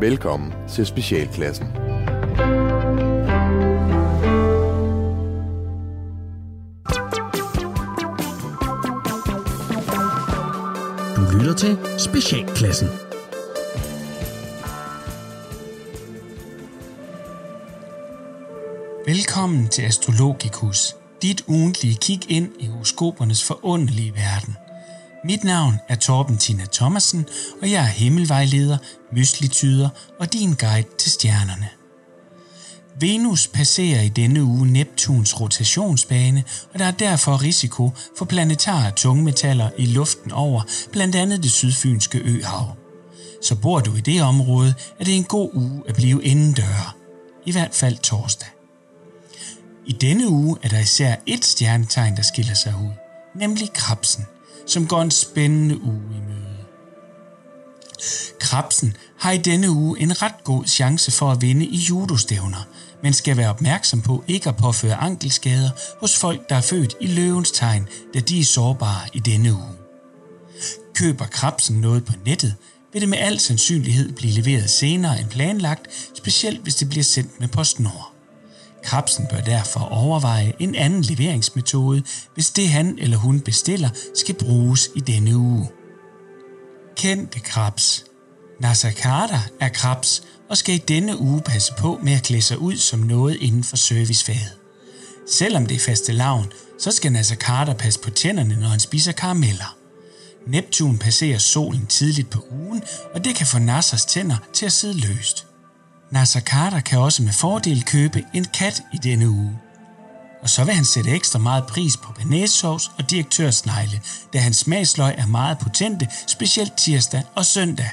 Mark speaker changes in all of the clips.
Speaker 1: Velkommen til Specialklassen.
Speaker 2: Du lytter til Specialklassen.
Speaker 3: Velkommen til Astrologikus, dit ugentlige kig ind i horoskopernes forunderlige verden. Mit navn er Torben Tina Thomasen, og jeg er himmelvejleder, myslityder og din guide til stjernerne. Venus passerer i denne uge Neptuns rotationsbane, og der er derfor risiko for planetare tungmetaller i luften over blandt andet det sydfynske øhav. Så bor du i det område, er det en god uge at blive indendør. I hvert fald torsdag. I denne uge er der især et stjernetegn, der skiller sig ud, nemlig krabsen, som går en spændende uge i møde. Krabsen har i denne uge en ret god chance for at vinde i judostævner, men skal være opmærksom på ikke at påføre ankelskader hos folk, der er født i løvens tegn, da de er sårbare i denne uge. Køber krabsen noget på nettet, vil det med al sandsynlighed blive leveret senere end planlagt, specielt hvis det bliver sendt med PostNord. Krabsen bør derfor overveje en anden leveringsmetode, hvis det han eller hun bestiller skal bruges i denne uge. Kendte krabs. Nasakata er krabs og skal i denne uge passe på med at klæde sig ud som noget inden for servicefaget. Selvom det er faste lavn, så skal Nasakata passe på tænderne, når han spiser karameller. Neptun passerer solen tidligt på ugen, og det kan få Nassers tænder til at sidde løst. Nasser Carter kan også med fordel købe en kat i denne uge. Og så vil han sætte ekstra meget pris på banæssovs og direktørsnegle, da hans smagsløg er meget potente, specielt tirsdag og søndag.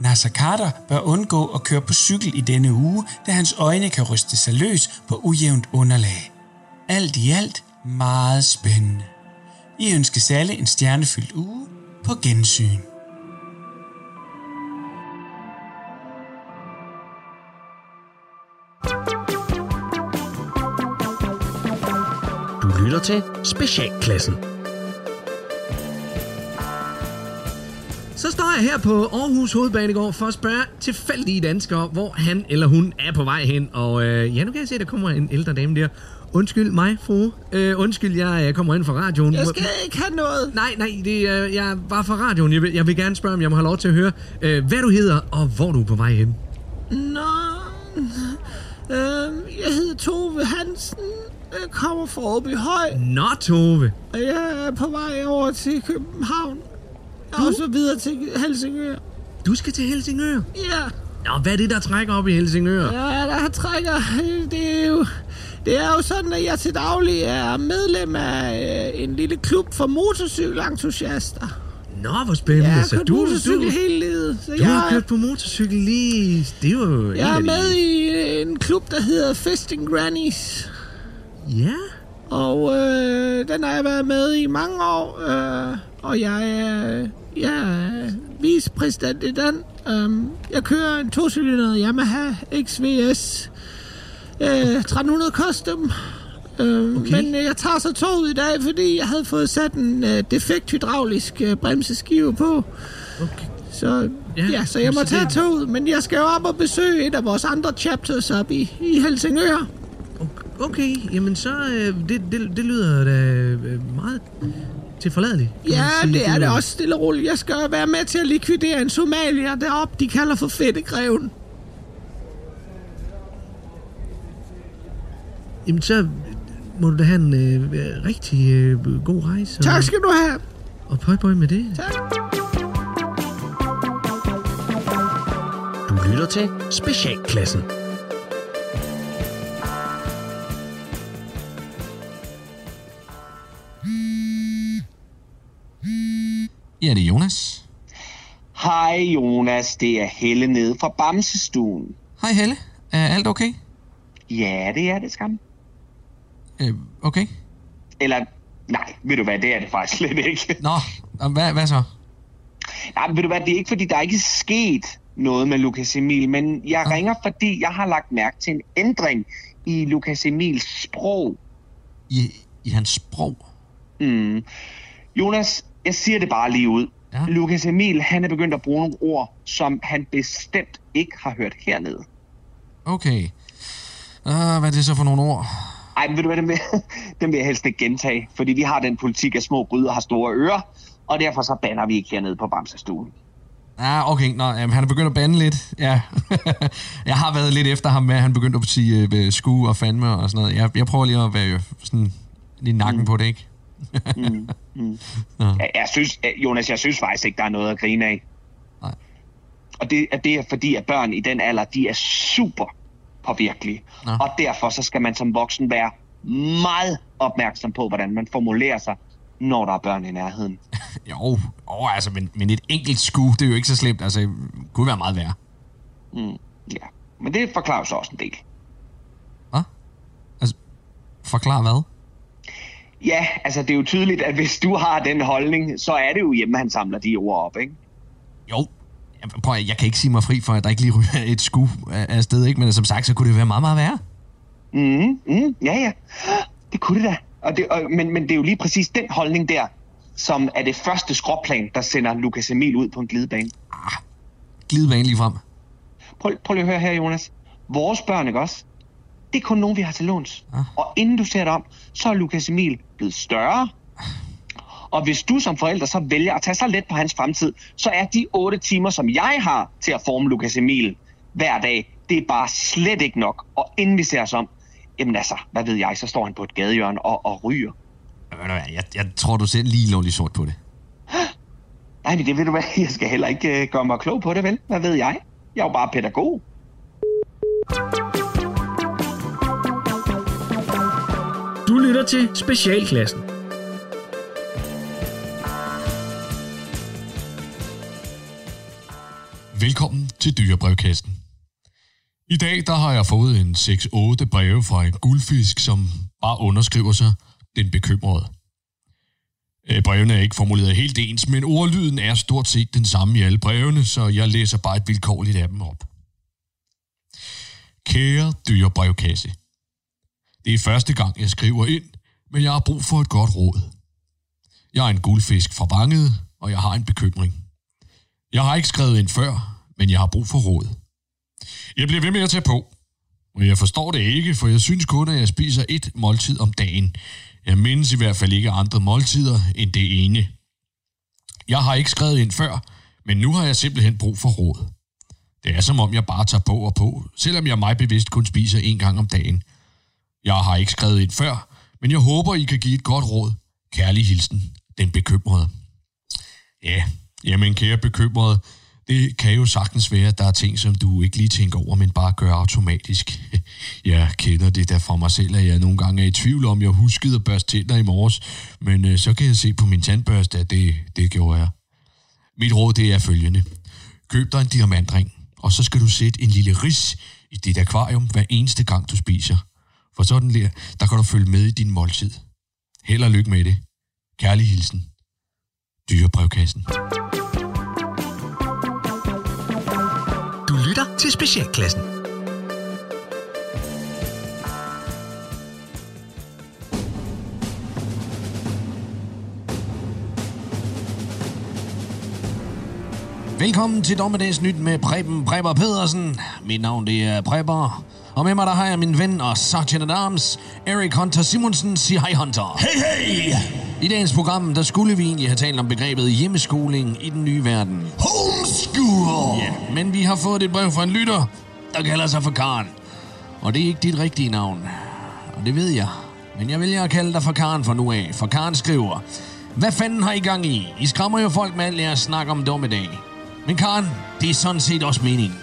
Speaker 3: Nasser Carter bør undgå at køre på cykel i denne uge, da hans øjne kan ryste sig løs på ujævnt underlag. Alt i alt meget spændende. I ønskes alle en stjernefyldt uge på gensyn.
Speaker 2: Lytter til Specialklassen. Så står jeg her på Aarhus Hovedbanegård for at spørge tilfældige danskere, hvor han eller hun er på vej hen. Og øh, ja, nu kan jeg se, at der kommer en ældre dame der. Undskyld mig, fru. Øh, undskyld, jeg øh, kommer ind fra radioen.
Speaker 4: Jeg skal ikke have noget.
Speaker 2: Nej, nej, det er øh, jeg var fra radioen. Jeg vil, jeg vil gerne spørge, om jeg må have lov til at høre, øh, hvad du hedder og hvor du er på vej hen.
Speaker 4: Nå, øh, jeg hedder Tove Hansen. Jeg kommer fra Åby Høj,
Speaker 2: Nå, Tove.
Speaker 4: og jeg er på vej over til København.
Speaker 2: Du?
Speaker 4: Og så videre til Helsingør.
Speaker 2: Du skal til Helsingør.
Speaker 4: Ja,
Speaker 2: Nå, hvad er det, der trækker op i Helsingør?
Speaker 4: ja der trækker. Det er jo... Det er jo sådan, at jeg til daglig er medlem af øh, en lille klub for motorcykelentusiaster.
Speaker 2: Nå, hvor spændende.
Speaker 4: Jeg har kørt
Speaker 2: du,
Speaker 4: motorcykel
Speaker 2: du,
Speaker 4: hele livet. Så
Speaker 2: du
Speaker 4: jeg,
Speaker 2: har kørt på motorcykel lige... Det er jo...
Speaker 4: jeg er med i øh, en klub, der hedder Fisting Grannies.
Speaker 2: Ja.
Speaker 4: Og øh, den har jeg været med i mange år, øh, og jeg er, jeg er vicepræsident i den. Um, jeg kører en tocylindret Yamaha XVS øh, 1300 Custom. Øh,
Speaker 2: Okay.
Speaker 4: Men øh, jeg tager så toget i dag, fordi jeg havde fået sat en øh, defekt hydraulisk øh, bremseskive på.
Speaker 2: Okay.
Speaker 4: Så,
Speaker 2: Ja,
Speaker 4: ja, så jeg må tage toget, men jeg skal jo op og besøge et af vores andre chapters op i, i Helsingør.
Speaker 2: Okay, jamen så... Øh, det, det, det lyder da øh, meget tilforladeligt.
Speaker 4: Ja,
Speaker 2: sige.
Speaker 4: det er det også stille og roligt. Jeg skal være med til at likvidere en somalier deroppe, de kalder for fedtegreven.
Speaker 2: Jamen så må du da have en øh, rigtig øh, god rejse. Og,
Speaker 4: Tak skal du have.
Speaker 2: Og pøj, pøj med det.
Speaker 4: Tak.
Speaker 2: Du lytter til Specialklassen.
Speaker 5: Ja, det er Jonas.
Speaker 6: Hej Jonas, det er Helle nede fra Bamsestuen.
Speaker 5: Hej Helle. Er alt okay?
Speaker 6: Ja, det er det skam.
Speaker 5: Øh, okay.
Speaker 6: Eller, nej, ved du hvad, det er det faktisk slet ikke.
Speaker 5: Nå, hvad, hvad så?
Speaker 6: Nej, men ved du hvad, det er ikke fordi, der er ikke sket noget med Lukas Emil, men jeg
Speaker 5: Ah.
Speaker 6: ringer, fordi jeg har lagt mærke til en ændring i Lukas Emils sprog.
Speaker 5: I, i hans sprog?
Speaker 6: Mm. Jonas, jeg siger det bare lige ud. Ja. Lukas Emil, han er begyndt at bruge nogle ord, som han bestemt ikke har hørt hernede.
Speaker 2: Okay. Uh, hvad er det så for nogle ord?
Speaker 6: Ej, men ved du hvad, dem vil, dem vil jeg helst ikke gentage, fordi vi har den politik, at små gryder har store ører, og derfor så banner vi ikke hernede på Bamsestuen.
Speaker 2: Ah, okay. Nå, jamen, han er begyndt at bande lidt. Ja. jeg har været lidt efter ham med, at han begyndte at sige uh, sku og fandme og sådan noget. Jeg, jeg prøver lige at være sådan lige nakken mm. på det, ikke?
Speaker 6: mm. Mm. Jeg, jeg synes, Jonas, jeg synes faktisk ikke, der er noget at grine af.
Speaker 2: Nej.
Speaker 6: Og det, det er fordi, at børn i den alder, de er super påvirkelige. Nå. Og derfor så skal man som voksen være meget opmærksom på, hvordan man formulerer sig, når der er børn i nærheden.
Speaker 2: jo, oh, altså, men, men et enkelt sku, det er jo ikke så slemt. Altså, det kunne være meget værre.
Speaker 6: Mm, ja, men det forklarer så også en del.
Speaker 2: Hvad? Altså, forklar hvad?
Speaker 6: Ja, altså det er jo tydeligt, at hvis du har den holdning, så er det jo hjemme, han samler de ord op, ikke?
Speaker 2: Jo, prøv jeg kan ikke sige mig fri for, at der ikke lige ryger et sku af sted, ikke? Men som sagt, så kunne det være meget, meget værre.
Speaker 6: Mm, mm, ja, ja. Det kunne det da. Og det, og, men, men det er jo lige præcis den holdning der, som er det første skråplan, der sender Lukas Emil ud på en glidebane.
Speaker 2: Ah, glidebane lige frem.
Speaker 6: Prøv, prøv lige at høre her, Jonas. Vores børn, ikke også? Det er kun nogen, vi har til låns. Ah. Og inden du ser det om, så er Lukas Emil blevet større. Og hvis du som forælder så vælger at tage så let på hans fremtid, så er de otte timer, som jeg har til at forme Lukas Emil hver dag, det er bare slet ikke nok. Og inden vi ser os om, jamen altså, hvad ved jeg, så står han på et gadehjørne og, og ryger.
Speaker 2: Jeg, jeg tror, du ser lige lovligt sort på det.
Speaker 6: Nej, men det ved du hvad, jeg skal heller ikke uh, gøre mig klog på det, vel? Hvad ved jeg? Jeg er jo bare pædagog.
Speaker 7: Lytter til Specialklassen.
Speaker 8: Velkommen til Dyrebrevkassen. I dag der har jeg fået en 6-8 breve fra en guldfisk, som bare underskriver sig den bekymrede. Øh, brevene er ikke formuleret helt ens, men ordlyden er stort set den samme i alle brevene, så jeg læser bare et vilkårligt af dem op. Kære dyrebrevkasse. Det er første gang, jeg skriver ind, men jeg har brug for et godt råd. Jeg er en guldfisk fra Vanget, og jeg har en bekymring. Jeg har ikke skrevet ind før, men jeg har brug for råd. Jeg bliver ved med at tage på, og jeg forstår det ikke, for jeg synes kun, at jeg spiser et måltid om dagen. Jeg mindes i hvert fald ikke andre måltider end det ene. Jeg har ikke skrevet ind før, men nu har jeg simpelthen brug for råd. Det er som om, jeg bare tager på og på, selvom jeg mig bevidst kun spiser en gang om dagen. Jeg har ikke skrevet ind før, men jeg håber, I kan give et godt råd. Kærlig hilsen, den bekymrede. Ja, jamen kære bekymrede, det kan jo sagtens være, at der er ting, som du ikke lige tænker over, men bare gør automatisk. Jeg kender det der fra mig selv, at jeg nogle gange er i tvivl om, jeg huskede at børste tænder i morges, men øh, så kan jeg se på min tandbørste, at det, det gjorde jeg. Mit råd det er følgende. Køb dig en diamantring, og så skal du sætte en lille ris i dit akvarium hver eneste gang, du spiser. For sådan der, der kan du følge med i din måltid. Held og lykke med det. Kærlig hilsen. Dyrebrevkassen.
Speaker 7: Du lytter til Specialklassen.
Speaker 2: Velkommen til Dommedags Nyt med Preben Preber Pedersen. Mit navn det er Preber. Og med mig der har jeg min ven og Sergeant at Arms, Erik Hunter Simonsen. Sig hej Hunter.
Speaker 1: Hey hey!
Speaker 2: I dagens program, der skulle vi egentlig have talt om begrebet hjemmeskoling i den nye verden.
Speaker 1: Homeschool!
Speaker 2: Ja, men vi har fået et brev fra en lytter, der kalder sig for Karen. Og det er ikke dit rigtige navn. Og det ved jeg. Men jeg vælger at kalde dig for Karen for nu af, for Karen skriver, Hvad fanden har I gang i? I skræmmer jo folk med alt jeres snak om dommedag. Men Karen, det er sådan set også meningen.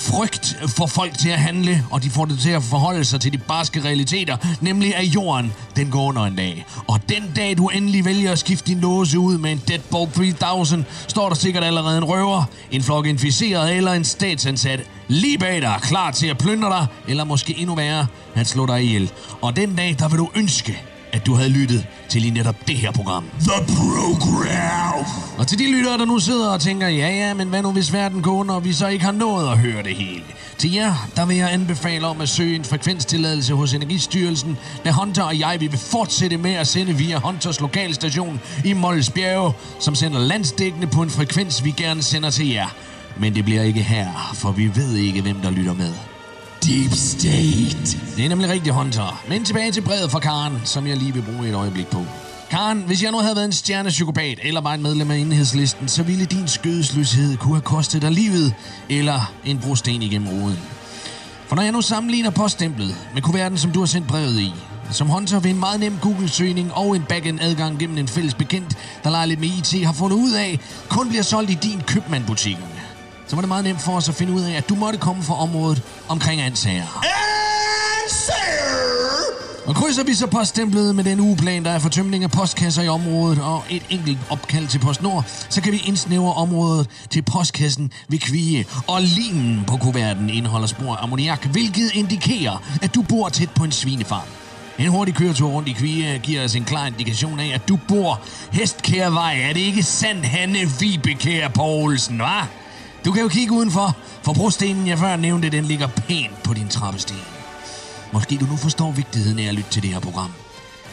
Speaker 2: Frygt får folk til at handle, og de får det til at forholde sig til de barske realiteter, nemlig at jorden, den går under en dag. Og den dag, du endelig vælger at skifte din låse ud med en Deadbolt 3000, står der sikkert allerede en røver, en flok inficeret eller en statsansat lige bag dig, klar til at plyndre dig, eller måske endnu værre, at slå dig ihjel. Og den dag, der vil du ønske, at du havde lyttet til lige netop det her program.
Speaker 1: The program.
Speaker 2: Og til de lyttere, der nu sidder og tænker, ja ja, men hvad nu hvis verden går under, og vi så ikke har nået at høre det hele? Til jer, der vil jeg anbefale om at søge en frekvenstilladelse hos Energistyrelsen, da Hunter og jeg vi vil fortsætte med at sende via Hunters lokalstation i Mols Bjerge, som sender landsdækkende på en frekvens, vi gerne sender til jer. Men det bliver ikke her, for vi ved ikke, hvem der lytter med.
Speaker 1: Deep State.
Speaker 2: Det er nemlig rigtig Hunter. Men tilbage til brevet fra Karen, som jeg lige vil bruge et øjeblik på. Karen, hvis jeg nu havde været en stjernepsykopat eller bare en medlem af enhedslisten, så ville din skødesløshed kunne have kostet dig livet eller en brosten igennem roden. For når jeg nu sammenligner poststemplet med kuverten, som du har sendt brevet i, som Hunter ved en meget nem Google-søgning og en backend-adgang gennem en fælles bekendt, der leger lidt med IT, har fundet ud af, kun bliver solgt i din købmandbutikkerne, så var det meget nemt for os at finde ud af, at du måtte komme fra området omkring ansager. Og krydser vi så poststemplet med den ugeplan, der er for tømning af postkasser i området og et enkelt opkald til PostNord, så kan vi indsnævre området til postkassen ved Kvie. Og limen på kuverten indeholder spor af ammoniak, hvilket indikerer, at du bor tæt på en svinefarm. En hurtig køretur rundt i Kvie giver os en klar indikation af, at du bor Hestkærvej. Er det ikke sandt, Hanne Vibekær Poulsen, hva'? Du kan jo kigge udenfor, for brostenen, jeg før nævnte, den ligger pænt på din trappesten. Måske du nu forstår vigtigheden af at lytte til det her program.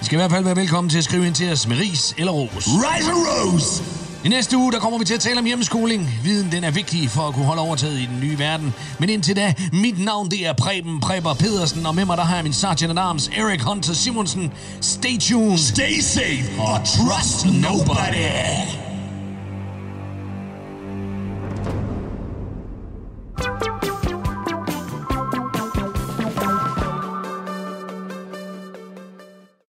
Speaker 2: I skal i hvert fald være velkommen til at skrive ind til os med ris eller ros.
Speaker 1: Rise and Rose.
Speaker 2: I næste uge, der kommer vi til at tale om hjemmeskoling. Viden, den er vigtig for at kunne holde overtaget i den nye verden. Men indtil da, mit navn det er Preben Preber Pedersen, og med mig der har jeg min sergeant at arms, Erik Hunter Simonsen. Stay tuned.
Speaker 1: Stay safe or trust nobody.